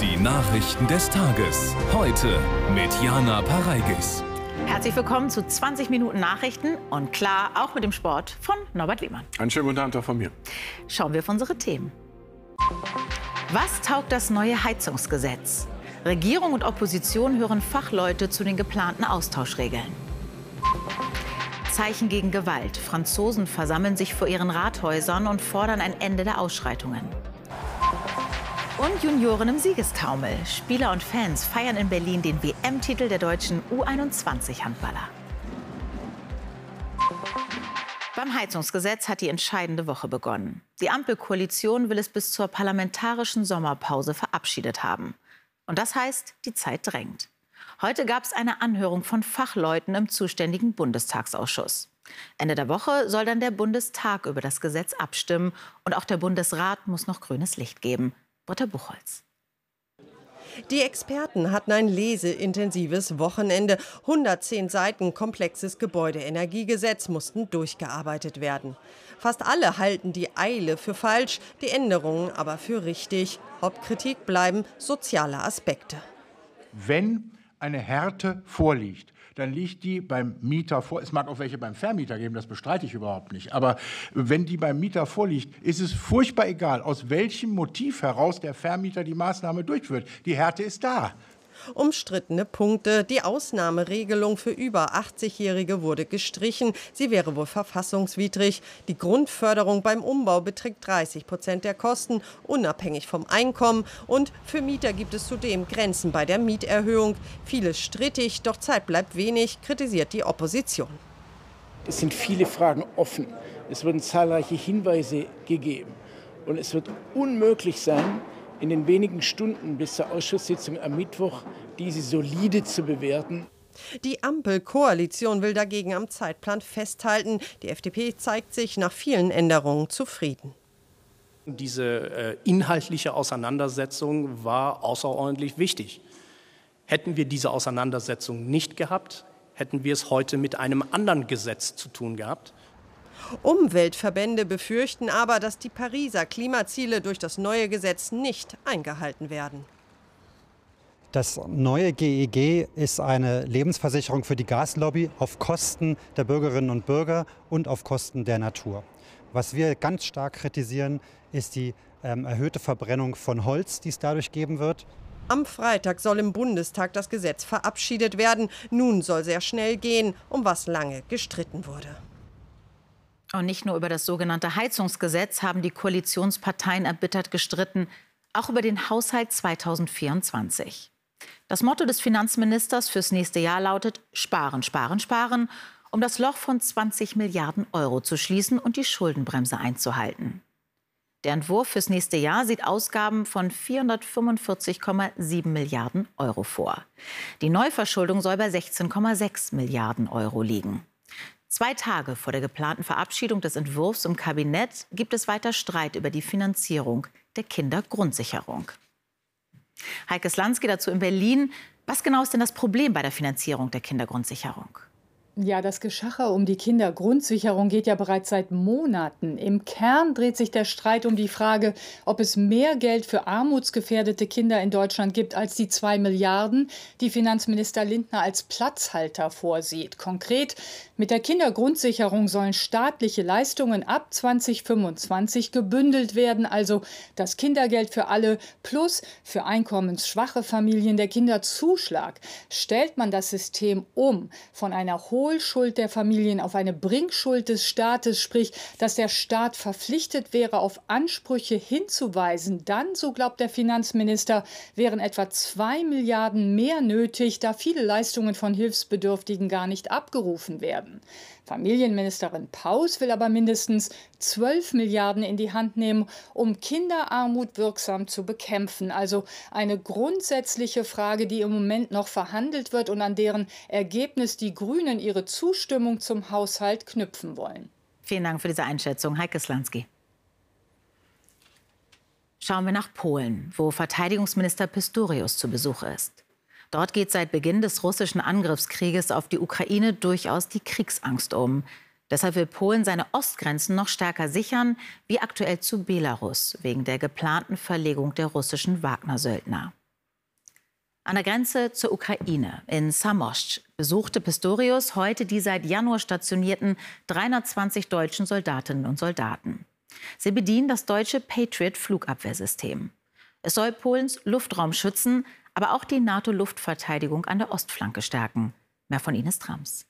Die Nachrichten des Tages. Heute mit Jana Pareigis. Herzlich willkommen zu 20 Minuten Nachrichten und klar auch mit dem Sport von Norbert Lehmann. Einen schönen guten Abend auch von mir. Schauen wir auf unsere Themen. Was taugt das neue Heizungsgesetz? Regierung und Opposition hören Fachleute zu den geplanten Austauschregeln. Zeichen gegen Gewalt. Franzosen versammeln sich vor ihren Rathäusern und fordern ein Ende der Ausschreitungen. Und Junioren im Siegestaumel. Spieler und Fans feiern in Berlin den WM-Titel der deutschen U21-Handballer. Beim Heizungsgesetz hat die entscheidende Woche begonnen. Die Ampelkoalition will es bis zur parlamentarischen Sommerpause verabschiedet haben. Und das heißt, die Zeit drängt. Heute gab es eine Anhörung von Fachleuten im zuständigen Bundestagsausschuss. Ende der Woche soll dann der Bundestag über das Gesetz abstimmen und auch der Bundesrat muss noch grünes Licht geben. Britta Buchholz. Die Experten hatten ein leseintensives Wochenende. 110 Seiten komplexes Gebäudeenergiegesetz mussten durchgearbeitet werden. Fast alle halten die Eile für falsch, die Änderungen aber für richtig. Hauptkritik bleiben soziale Aspekte. Wenn eine Härte vorliegt, dann liegt die beim Mieter vor. Es mag auch welche beim Vermieter geben, das bestreite ich überhaupt nicht. Aber wenn die beim Mieter vorliegt, ist es furchtbar egal, aus welchem Motiv heraus der Vermieter die Maßnahme durchführt. Die Härte ist da. Umstrittene Punkte. Die Ausnahmeregelung für über 80-Jährige wurde gestrichen. Sie wäre wohl verfassungswidrig. Die Grundförderung beim Umbau beträgt 30 Prozent der Kosten, unabhängig vom Einkommen. Und für Mieter gibt es zudem Grenzen bei der Mieterhöhung. Vieles strittig, doch Zeit bleibt wenig, kritisiert die Opposition. Es sind viele Fragen offen. Es wurden zahlreiche Hinweise gegeben. Und es wird unmöglich sein, in den wenigen Stunden bis zur Ausschusssitzung am Mittwoch diese solide zu bewerten. Die Ampelkoalition will dagegen am Zeitplan festhalten. Die FDP zeigt sich nach vielen Änderungen zufrieden. Diese äh, inhaltliche Auseinandersetzung war außerordentlich wichtig. Hätten wir diese Auseinandersetzung nicht gehabt, hätten wir es heute mit einem anderen Gesetz zu tun gehabt. Umweltverbände befürchten aber, dass die Pariser Klimaziele durch das neue Gesetz nicht eingehalten werden. Das neue GEG ist eine Lebensversicherung für die Gaslobby auf Kosten der Bürgerinnen und Bürger und auf Kosten der Natur. Was wir ganz stark kritisieren, ist die ähm, erhöhte Verbrennung von Holz, die es dadurch geben wird. Am Freitag soll im Bundestag das Gesetz verabschiedet werden. Nun soll sehr schnell gehen, um was lange gestritten wurde. Und nicht nur über das sogenannte Heizungsgesetz haben die Koalitionsparteien erbittert gestritten, auch über den Haushalt 2024. Das Motto des Finanzministers fürs nächste Jahr lautet Sparen, sparen, sparen, um das Loch von 20 Milliarden Euro zu schließen und die Schuldenbremse einzuhalten. Der Entwurf fürs nächste Jahr sieht Ausgaben von 445,7 Milliarden Euro vor. Die Neuverschuldung soll bei 16,6 Milliarden Euro liegen. Zwei Tage vor der geplanten Verabschiedung des Entwurfs im Kabinett gibt es weiter Streit über die Finanzierung der Kindergrundsicherung. Heike Slansky dazu in Berlin. Was genau ist denn das Problem bei der Finanzierung der Kindergrundsicherung? Ja, das Geschacher um die Kindergrundsicherung geht ja bereits seit Monaten. Im Kern dreht sich der Streit um die Frage, ob es mehr Geld für armutsgefährdete Kinder in Deutschland gibt als die zwei Milliarden, die Finanzminister Lindner als Platzhalter vorsieht. Konkret, mit der Kindergrundsicherung sollen staatliche Leistungen ab 2025 gebündelt werden, also das Kindergeld für alle plus für einkommensschwache Familien der Kinderzuschlag. Stellt man das System um von einer hohen Hohlschuld der Familien auf eine Bringschuld des Staates, sprich, dass der Staat verpflichtet wäre, auf Ansprüche hinzuweisen, dann, so glaubt der Finanzminister, wären etwa zwei Milliarden mehr nötig, da viele Leistungen von Hilfsbedürftigen gar nicht abgerufen werden. Familienministerin Paus will aber mindestens 12 Milliarden in die Hand nehmen, um Kinderarmut wirksam zu bekämpfen. Also eine grundsätzliche Frage, die im Moment noch verhandelt wird und an deren Ergebnis die Grünen ihre Zustimmung zum Haushalt knüpfen wollen. Vielen Dank für diese Einschätzung, Heike Slansky. Schauen wir nach Polen, wo Verteidigungsminister Pistorius zu Besuch ist. Dort geht seit Beginn des russischen Angriffskrieges auf die Ukraine durchaus die Kriegsangst um. Deshalb will Polen seine Ostgrenzen noch stärker sichern, wie aktuell zu Belarus, wegen der geplanten Verlegung der russischen Wagner-Söldner. An der Grenze zur Ukraine in Samosch besuchte Pistorius heute die seit Januar stationierten 320 deutschen Soldatinnen und Soldaten. Sie bedienen das deutsche Patriot-Flugabwehrsystem. Es soll Polens Luftraum schützen, aber auch die NATO-Luftverteidigung an der Ostflanke stärken. Mehr von Ines Trams.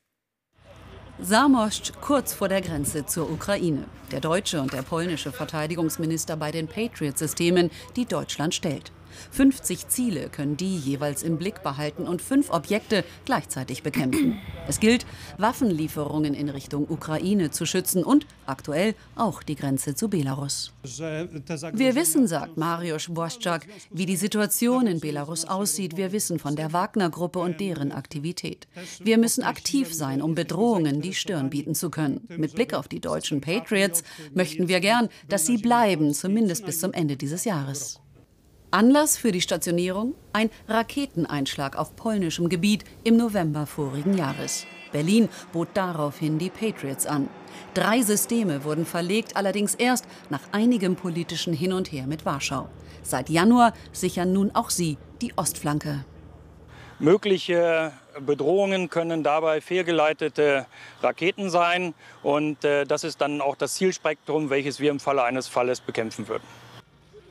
Samoszcz kurz vor der Grenze zur Ukraine. Der deutsche und der polnische Verteidigungsminister bei den Patriot-Systemen, die Deutschland stellt. 50 Ziele können die jeweils im Blick behalten und fünf Objekte gleichzeitig bekämpfen. Es gilt, Waffenlieferungen in Richtung Ukraine zu schützen und aktuell auch die Grenze zu Belarus. Wir wissen, sagt Mariusz Błaszczak, wie die Situation in Belarus aussieht. Wir wissen von der Wagner-Gruppe und deren Aktivität. Wir müssen aktiv sein, um Bedrohungen die Stirn bieten zu können. Mit Blick auf die deutschen Patriots möchten wir gern, dass sie bleiben, zumindest bis zum Ende dieses Jahres. Anlass für die Stationierung? Ein Raketeneinschlag auf polnischem Gebiet im November vorigen Jahres. Berlin bot daraufhin die Patriots an. Drei Systeme wurden verlegt, allerdings erst nach einigem politischen Hin und Her mit Warschau. Seit Januar sichern nun auch sie die Ostflanke. Mögliche Bedrohungen können dabei fehlgeleitete Raketen sein. Und äh, das ist dann auch das Zielspektrum, welches wir im Falle eines Falles bekämpfen würden.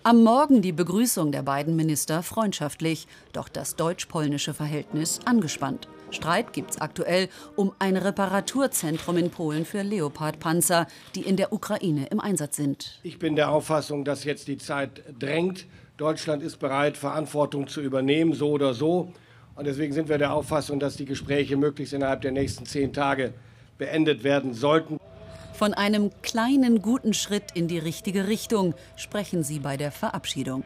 Am Morgen die Begrüßung der beiden Minister freundschaftlich, doch das deutsch-polnische Verhältnis angespannt. Streit gibt es aktuell um ein Reparaturzentrum in Polen für Leopard-Panzer, die in der Ukraine im Einsatz sind. Ich bin der Auffassung, dass jetzt die Zeit drängt. Deutschland ist bereit, Verantwortung zu übernehmen, so oder so. Und deswegen sind wir der Auffassung, dass die Gespräche möglichst innerhalb der nächsten zehn Tage beendet werden sollten. Von einem kleinen guten Schritt in die richtige Richtung sprechen sie bei der Verabschiedung.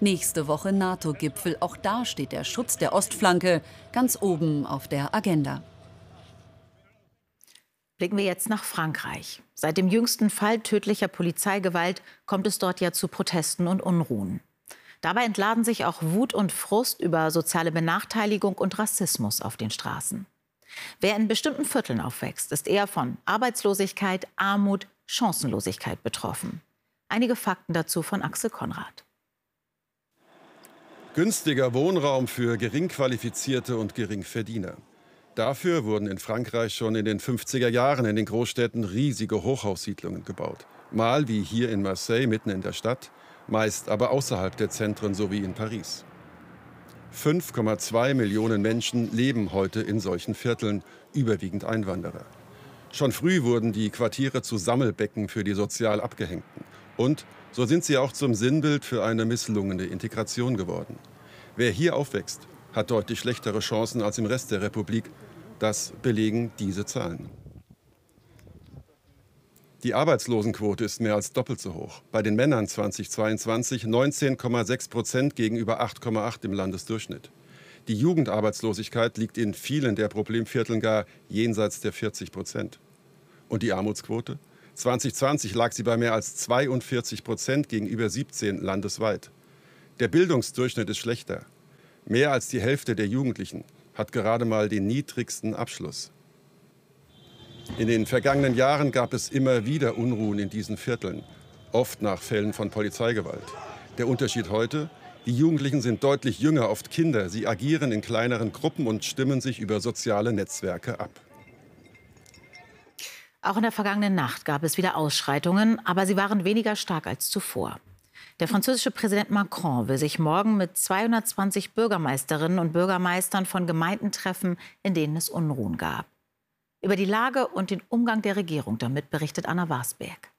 Nächste Woche NATO-Gipfel. Auch da steht der Schutz der Ostflanke ganz oben auf der Agenda. Blicken wir jetzt nach Frankreich. Seit dem jüngsten Fall tödlicher Polizeigewalt kommt es dort ja zu Protesten und Unruhen. Dabei entladen sich auch Wut und Frust über soziale Benachteiligung und Rassismus auf den Straßen. Wer in bestimmten Vierteln aufwächst, ist eher von Arbeitslosigkeit, Armut, Chancenlosigkeit betroffen. Einige Fakten dazu von Axel Konrad. Günstiger Wohnraum für Geringqualifizierte und Geringverdiener. Dafür wurden in Frankreich schon in den 50er Jahren in den Großstädten riesige Hochhaussiedlungen gebaut. Mal wie hier in Marseille mitten in der Stadt, meist aber außerhalb der Zentren sowie in Paris. 5,2 Millionen Menschen leben heute in solchen Vierteln, überwiegend Einwanderer. Schon früh wurden die Quartiere zu Sammelbecken für die sozial Abgehängten. Und so sind sie auch zum Sinnbild für eine misslungene Integration geworden. Wer hier aufwächst, hat deutlich schlechtere Chancen als im Rest der Republik. Das belegen diese Zahlen. Die Arbeitslosenquote ist mehr als doppelt so hoch. Bei den Männern 2022 19,6 Prozent gegenüber 8,8 im Landesdurchschnitt. Die Jugendarbeitslosigkeit liegt in vielen der Problemvierteln gar jenseits der 40 Prozent. Und die Armutsquote? 2020 lag sie bei mehr als 42 Prozent gegenüber 17 landesweit. Der Bildungsdurchschnitt ist schlechter. Mehr als die Hälfte der Jugendlichen hat gerade mal den niedrigsten Abschluss. In den vergangenen Jahren gab es immer wieder Unruhen in diesen Vierteln, oft nach Fällen von Polizeigewalt. Der Unterschied heute? Die Jugendlichen sind deutlich jünger, oft Kinder. Sie agieren in kleineren Gruppen und stimmen sich über soziale Netzwerke ab. Auch in der vergangenen Nacht gab es wieder Ausschreitungen, aber sie waren weniger stark als zuvor. Der französische Präsident Macron will sich morgen mit 220 Bürgermeisterinnen und Bürgermeistern von Gemeinden treffen, in denen es Unruhen gab. Über die Lage und den Umgang der Regierung damit berichtet Anna Wasberg.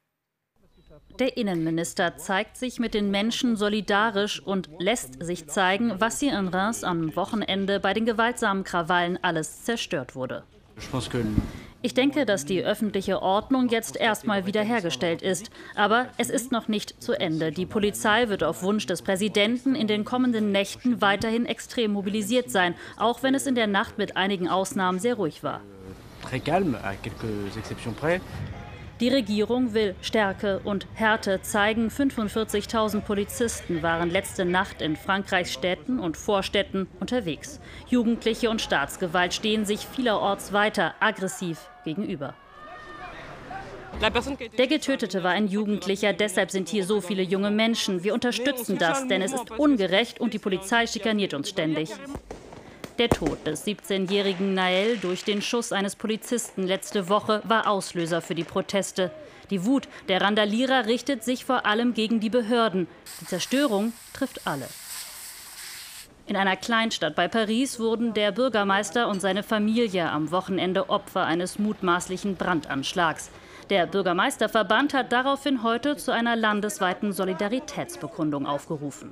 Der Innenminister zeigt sich mit den Menschen solidarisch und lässt sich zeigen, was hier in Reims am Wochenende bei den gewaltsamen Krawallen alles zerstört wurde. Ich denke, dass die öffentliche Ordnung jetzt erstmal wiederhergestellt ist. Aber es ist noch nicht zu Ende. Die Polizei wird auf Wunsch des Präsidenten in den kommenden Nächten weiterhin extrem mobilisiert sein, auch wenn es in der Nacht mit einigen Ausnahmen sehr ruhig war très calme, à quelques exceptions près. Die Regierung will Stärke und Härte zeigen. 45.000 Polizisten waren letzte Nacht in Frankreichs Städten und Vorstädten unterwegs. Jugendliche und Staatsgewalt stehen sich vielerorts weiter aggressiv gegenüber. Der Getötete war ein Jugendlicher, deshalb sind hier so viele junge Menschen. Wir unterstützen das, denn es ist ungerecht und die Polizei schikaniert uns ständig. Der Tod des 17-jährigen Nael durch den Schuss eines Polizisten letzte Woche war Auslöser für die Proteste. Die Wut der Randalierer richtet sich vor allem gegen die Behörden. Die Zerstörung trifft alle. In einer Kleinstadt bei Paris wurden der Bürgermeister und seine Familie am Wochenende Opfer eines mutmaßlichen Brandanschlags. Der Bürgermeisterverband hat daraufhin heute zu einer landesweiten Solidaritätsbekundung aufgerufen.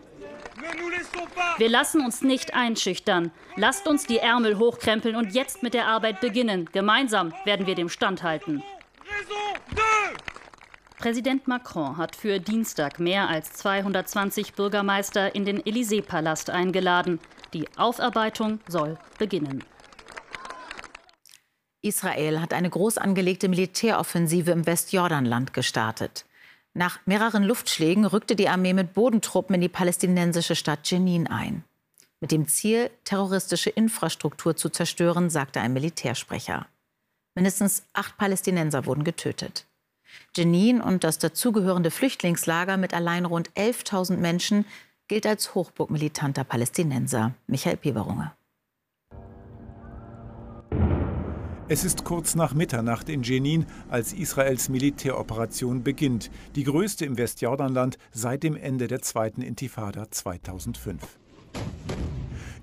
Wir lassen uns nicht einschüchtern. Lasst uns die Ärmel hochkrempeln und jetzt mit der Arbeit beginnen. Gemeinsam werden wir dem standhalten. Präsident Macron hat für Dienstag mehr als 220 Bürgermeister in den Élysée-Palast eingeladen. Die Aufarbeitung soll beginnen. Israel hat eine groß angelegte Militäroffensive im Westjordanland gestartet. Nach mehreren Luftschlägen rückte die Armee mit Bodentruppen in die palästinensische Stadt Jenin ein. Mit dem Ziel, terroristische Infrastruktur zu zerstören, sagte ein Militärsprecher. Mindestens acht Palästinenser wurden getötet. Jenin und das dazugehörende Flüchtlingslager mit allein rund 11.000 Menschen gilt als Hochburg militanter Palästinenser. Michael Peberunge. Es ist kurz nach Mitternacht in Jenin, als Israels Militäroperation beginnt, die größte im Westjordanland seit dem Ende der zweiten Intifada 2005.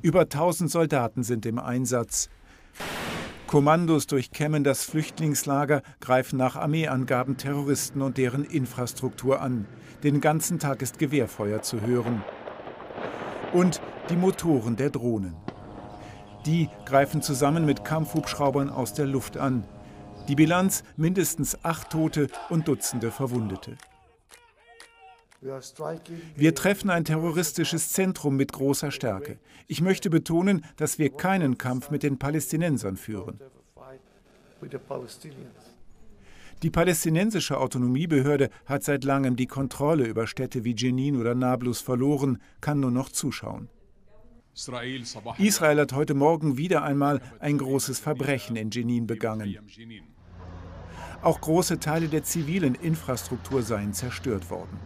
Über 1000 Soldaten sind im Einsatz. Kommandos durchkämmen das Flüchtlingslager, greifen nach Armeeangaben Terroristen und deren Infrastruktur an. Den ganzen Tag ist Gewehrfeuer zu hören. Und die Motoren der Drohnen. Die greifen zusammen mit Kampfhubschraubern aus der Luft an. Die Bilanz mindestens acht Tote und Dutzende Verwundete. Wir treffen ein terroristisches Zentrum mit großer Stärke. Ich möchte betonen, dass wir keinen Kampf mit den Palästinensern führen. Die palästinensische Autonomiebehörde hat seit langem die Kontrolle über Städte wie Jenin oder Nablus verloren, kann nur noch zuschauen. Israel hat heute Morgen wieder einmal ein großes Verbrechen in Jenin begangen. Auch große Teile der zivilen Infrastruktur seien zerstört worden.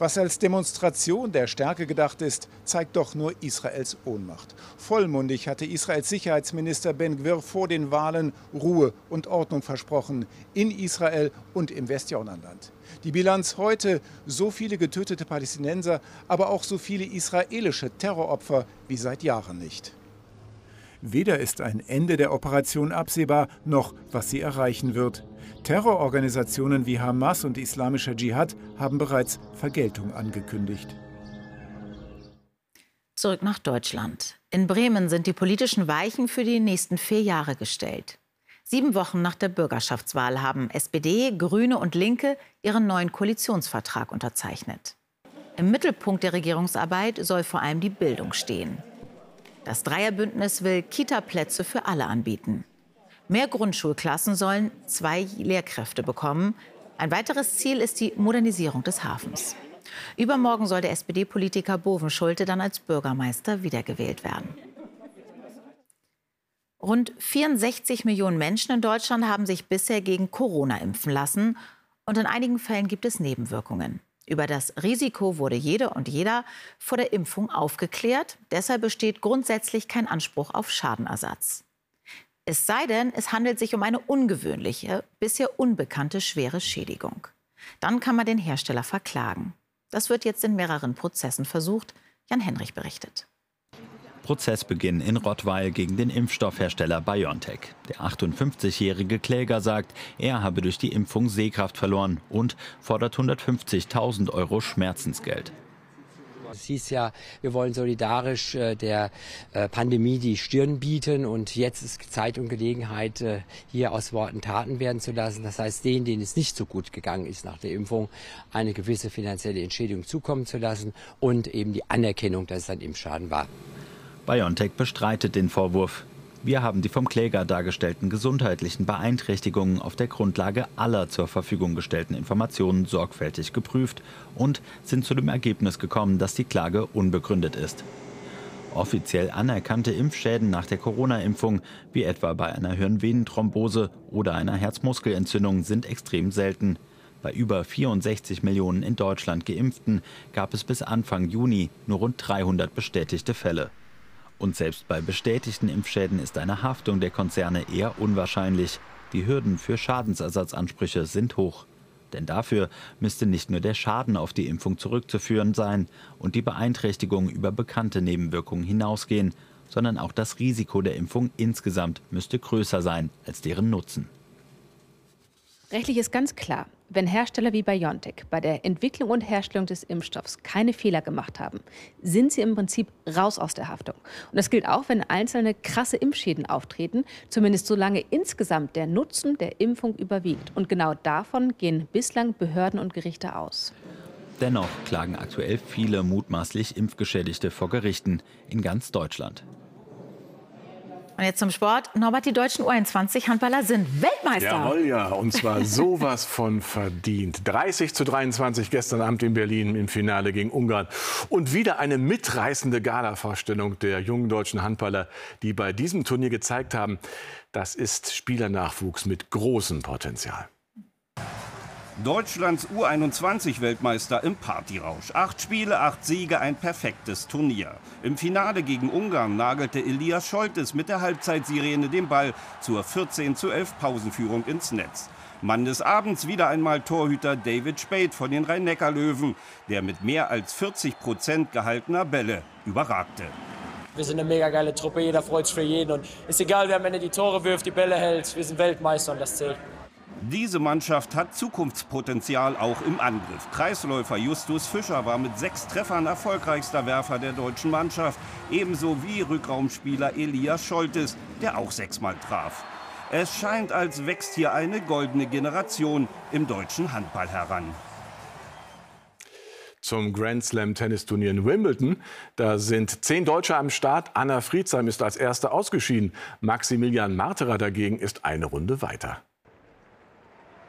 Was als Demonstration der Stärke gedacht ist, zeigt doch nur Israels Ohnmacht. Vollmundig hatte Israels Sicherheitsminister Ben Gvir vor den Wahlen Ruhe und Ordnung versprochen, in Israel und im Westjordanland. Die Bilanz heute, so viele getötete Palästinenser, aber auch so viele israelische Terroropfer wie seit Jahren nicht. Weder ist ein Ende der Operation absehbar, noch was sie erreichen wird. Terrororganisationen wie Hamas und Islamischer Dschihad haben bereits Vergeltung angekündigt. Zurück nach Deutschland. In Bremen sind die politischen Weichen für die nächsten vier Jahre gestellt. Sieben Wochen nach der Bürgerschaftswahl haben SPD, Grüne und Linke ihren neuen Koalitionsvertrag unterzeichnet. Im Mittelpunkt der Regierungsarbeit soll vor allem die Bildung stehen. Das Dreierbündnis will Kita-Plätze für alle anbieten. Mehr Grundschulklassen sollen zwei Lehrkräfte bekommen. Ein weiteres Ziel ist die Modernisierung des Hafens. Übermorgen soll der SPD-Politiker Bovenschulte dann als Bürgermeister wiedergewählt werden. Rund 64 Millionen Menschen in Deutschland haben sich bisher gegen Corona impfen lassen. Und in einigen Fällen gibt es Nebenwirkungen. Über das Risiko wurde jede und jeder vor der Impfung aufgeklärt. Deshalb besteht grundsätzlich kein Anspruch auf Schadenersatz. Es sei denn, es handelt sich um eine ungewöhnliche, bisher unbekannte schwere Schädigung. Dann kann man den Hersteller verklagen. Das wird jetzt in mehreren Prozessen versucht. Jan Henrich berichtet. Prozessbeginn in Rottweil gegen den Impfstoffhersteller BioNTech. Der 58-jährige Kläger sagt, er habe durch die Impfung Sehkraft verloren und fordert 150.000 Euro Schmerzensgeld. Es hieß ja, wir wollen solidarisch äh, der äh, Pandemie die Stirn bieten und jetzt ist Zeit und Gelegenheit, äh, hier aus Worten Taten werden zu lassen. Das heißt, denen, denen es nicht so gut gegangen ist nach der Impfung, eine gewisse finanzielle Entschädigung zukommen zu lassen und eben die Anerkennung, dass es ein Impfschaden war. BioNTech bestreitet den Vorwurf. Wir haben die vom Kläger dargestellten gesundheitlichen Beeinträchtigungen auf der Grundlage aller zur Verfügung gestellten Informationen sorgfältig geprüft und sind zu dem Ergebnis gekommen, dass die Klage unbegründet ist. Offiziell anerkannte Impfschäden nach der Corona-Impfung, wie etwa bei einer Hirnvenenthrombose oder einer Herzmuskelentzündung, sind extrem selten. Bei über 64 Millionen in Deutschland Geimpften gab es bis Anfang Juni nur rund 300 bestätigte Fälle. Und selbst bei bestätigten Impfschäden ist eine Haftung der Konzerne eher unwahrscheinlich. Die Hürden für Schadensersatzansprüche sind hoch. Denn dafür müsste nicht nur der Schaden auf die Impfung zurückzuführen sein und die Beeinträchtigung über bekannte Nebenwirkungen hinausgehen, sondern auch das Risiko der Impfung insgesamt müsste größer sein als deren Nutzen. Rechtlich ist ganz klar, wenn Hersteller wie BioNTech bei der Entwicklung und Herstellung des Impfstoffs keine Fehler gemacht haben, sind sie im Prinzip raus aus der Haftung. Und das gilt auch, wenn einzelne krasse Impfschäden auftreten, zumindest solange insgesamt der Nutzen der Impfung überwiegt. Und genau davon gehen bislang Behörden und Gerichte aus. Dennoch klagen aktuell viele mutmaßlich Impfgeschädigte vor Gerichten in ganz Deutschland. Und jetzt zum Sport. Norbert, die deutschen U21-Handballer sind Weltmeister. Jawohl, ja. Und zwar sowas von verdient. 30 zu 23 gestern Abend in Berlin im Finale gegen Ungarn. Und wieder eine mitreißende Gala-Vorstellung der jungen deutschen Handballer, die bei diesem Turnier gezeigt haben, das ist Spielernachwuchs mit großem Potenzial. Deutschlands U21-Weltmeister im Partyrausch. Acht Spiele, acht Siege, ein perfektes Turnier. Im Finale gegen Ungarn nagelte Elias Scholtes mit der Halbzeitsirene den Ball zur 14 zu 11 Pausenführung ins Netz. Mann des Abends wieder einmal Torhüter David Spade von den Rhein-Neckar-Löwen, der mit mehr als 40 Prozent gehaltener Bälle überragte. Wir sind eine mega geile Truppe, jeder freut sich für jeden und ist egal, wer am Ende die Tore wirft, die Bälle hält. Wir sind Weltmeister und das zählt. Diese Mannschaft hat Zukunftspotenzial auch im Angriff. Kreisläufer Justus Fischer war mit sechs Treffern erfolgreichster Werfer der deutschen Mannschaft, ebenso wie Rückraumspieler Elias Scholtes, der auch sechsmal traf. Es scheint, als wächst hier eine goldene Generation im deutschen Handball heran zum Grand Slam Tennisturnier in Wimbledon. Da sind zehn Deutsche am Start. Anna Friedsheim ist als Erste ausgeschieden. Maximilian Marterer dagegen ist eine Runde weiter.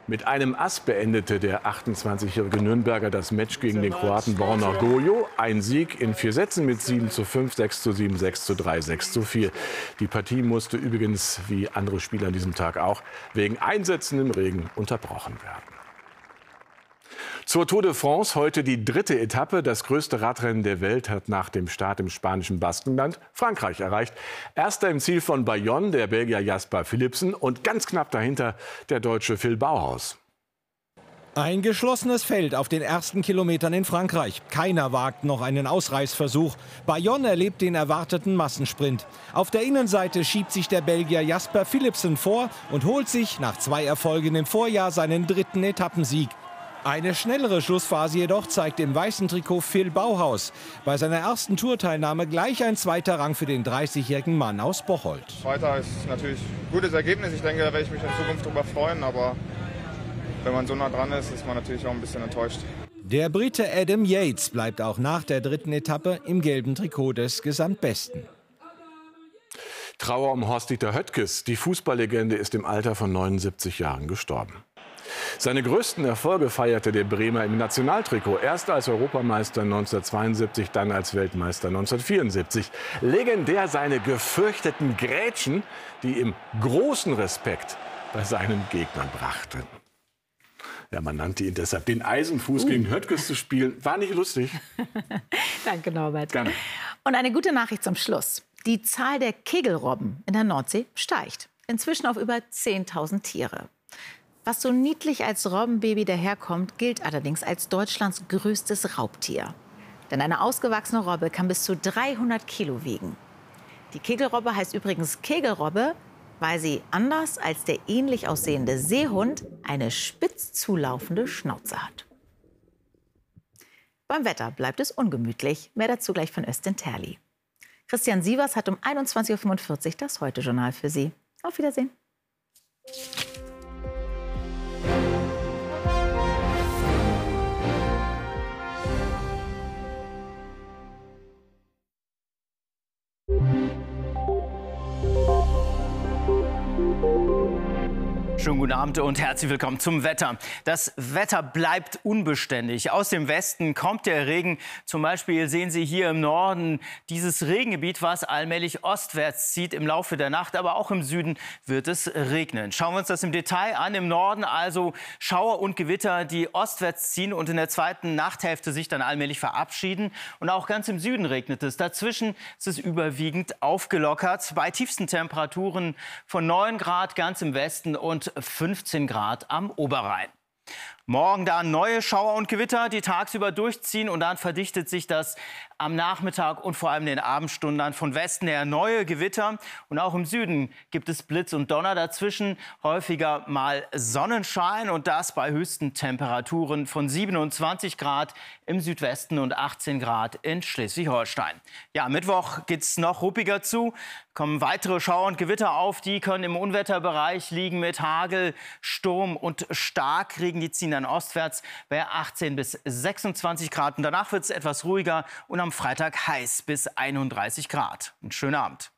Mit einem Ass beendete der 28-jährige Nürnberger das Match gegen den Kroaten Borna Gojo. Ein Sieg in vier Sätzen mit 7 zu 5, 6 zu 7, 6 zu 3, 6 zu 4. Die Partie musste übrigens, wie andere Spieler an diesem Tag auch, wegen Einsätzen im Regen unterbrochen werden. Zur Tour de France heute die dritte Etappe. Das größte Radrennen der Welt hat nach dem Start im spanischen Baskenland Frankreich erreicht. Erster im Ziel von Bayonne der Belgier Jasper Philipsen und ganz knapp dahinter der Deutsche Phil Bauhaus. Ein geschlossenes Feld auf den ersten Kilometern in Frankreich. Keiner wagt noch einen Ausreißversuch. Bayonne erlebt den erwarteten Massensprint. Auf der Innenseite schiebt sich der Belgier Jasper Philipsen vor und holt sich nach zwei Erfolgen im Vorjahr seinen dritten Etappensieg. Eine schnellere Schlussphase jedoch zeigt im weißen Trikot Phil Bauhaus. Bei seiner ersten Tourteilnahme gleich ein zweiter Rang für den 30-jährigen Mann aus Bocholt. Zweiter ist natürlich ein gutes Ergebnis. Ich denke, da werde ich mich in Zukunft darüber freuen. Aber wenn man so nah dran ist, ist man natürlich auch ein bisschen enttäuscht. Der Brite Adam Yates bleibt auch nach der dritten Etappe im gelben Trikot des Gesamtbesten. Trauer um Horst-Dieter Höttges. Die Fußballlegende ist im Alter von 79 Jahren gestorben. Seine größten Erfolge feierte der Bremer im Nationaltrikot. Erst als Europameister 1972, dann als Weltmeister 1974. Legendär seine gefürchteten Grätschen, die ihm großen Respekt bei seinen Gegnern brachten. Ja, man nannte ihn deshalb den Eisenfuß uh. gegen Höttges zu spielen. War nicht lustig. Danke, Norbert. Gerne. Und eine gute Nachricht zum Schluss. Die Zahl der Kegelrobben in der Nordsee steigt. Inzwischen auf über 10.000 Tiere. Was so niedlich als Robbenbaby daherkommt, gilt allerdings als Deutschlands größtes Raubtier. Denn eine ausgewachsene Robbe kann bis zu 300 Kilo wiegen. Die Kegelrobbe heißt übrigens Kegelrobbe, weil sie anders als der ähnlich aussehende Seehund eine spitz zulaufende Schnauze hat. Beim Wetter bleibt es ungemütlich. Mehr dazu gleich von Östin Terli. Christian Sievers hat um 21.45 Uhr das Heute-Journal für Sie. Auf Wiedersehen. thank you guten Abend und herzlich willkommen zum Wetter. Das Wetter bleibt unbeständig. Aus dem Westen kommt der Regen. Zum Beispiel sehen Sie hier im Norden dieses Regengebiet, was allmählich ostwärts zieht im Laufe der Nacht. Aber auch im Süden wird es regnen. Schauen wir uns das im Detail an. Im Norden also Schauer und Gewitter, die ostwärts ziehen und in der zweiten Nachthälfte sich dann allmählich verabschieden. Und auch ganz im Süden regnet es. Dazwischen ist es überwiegend aufgelockert. Bei tiefsten Temperaturen von 9 Grad ganz im Westen und 15 Grad am Oberrhein. Morgen dann neue Schauer und Gewitter, die tagsüber durchziehen und dann verdichtet sich das am Nachmittag und vor allem in den Abendstunden dann von Westen her neue Gewitter. Und auch im Süden gibt es Blitz und Donner dazwischen, häufiger mal Sonnenschein und das bei höchsten Temperaturen von 27 Grad im Südwesten und 18 Grad in Schleswig-Holstein. Ja, Mittwoch geht es noch ruppiger zu, kommen weitere Schauer und Gewitter auf, die können im Unwetterbereich liegen mit Hagel, Sturm und Starkregen, die ziehen dann ostwärts bei 18 bis 26 Grad. Und danach wird es etwas ruhiger und am Freitag heiß bis 31 Grad. Einen schönen Abend.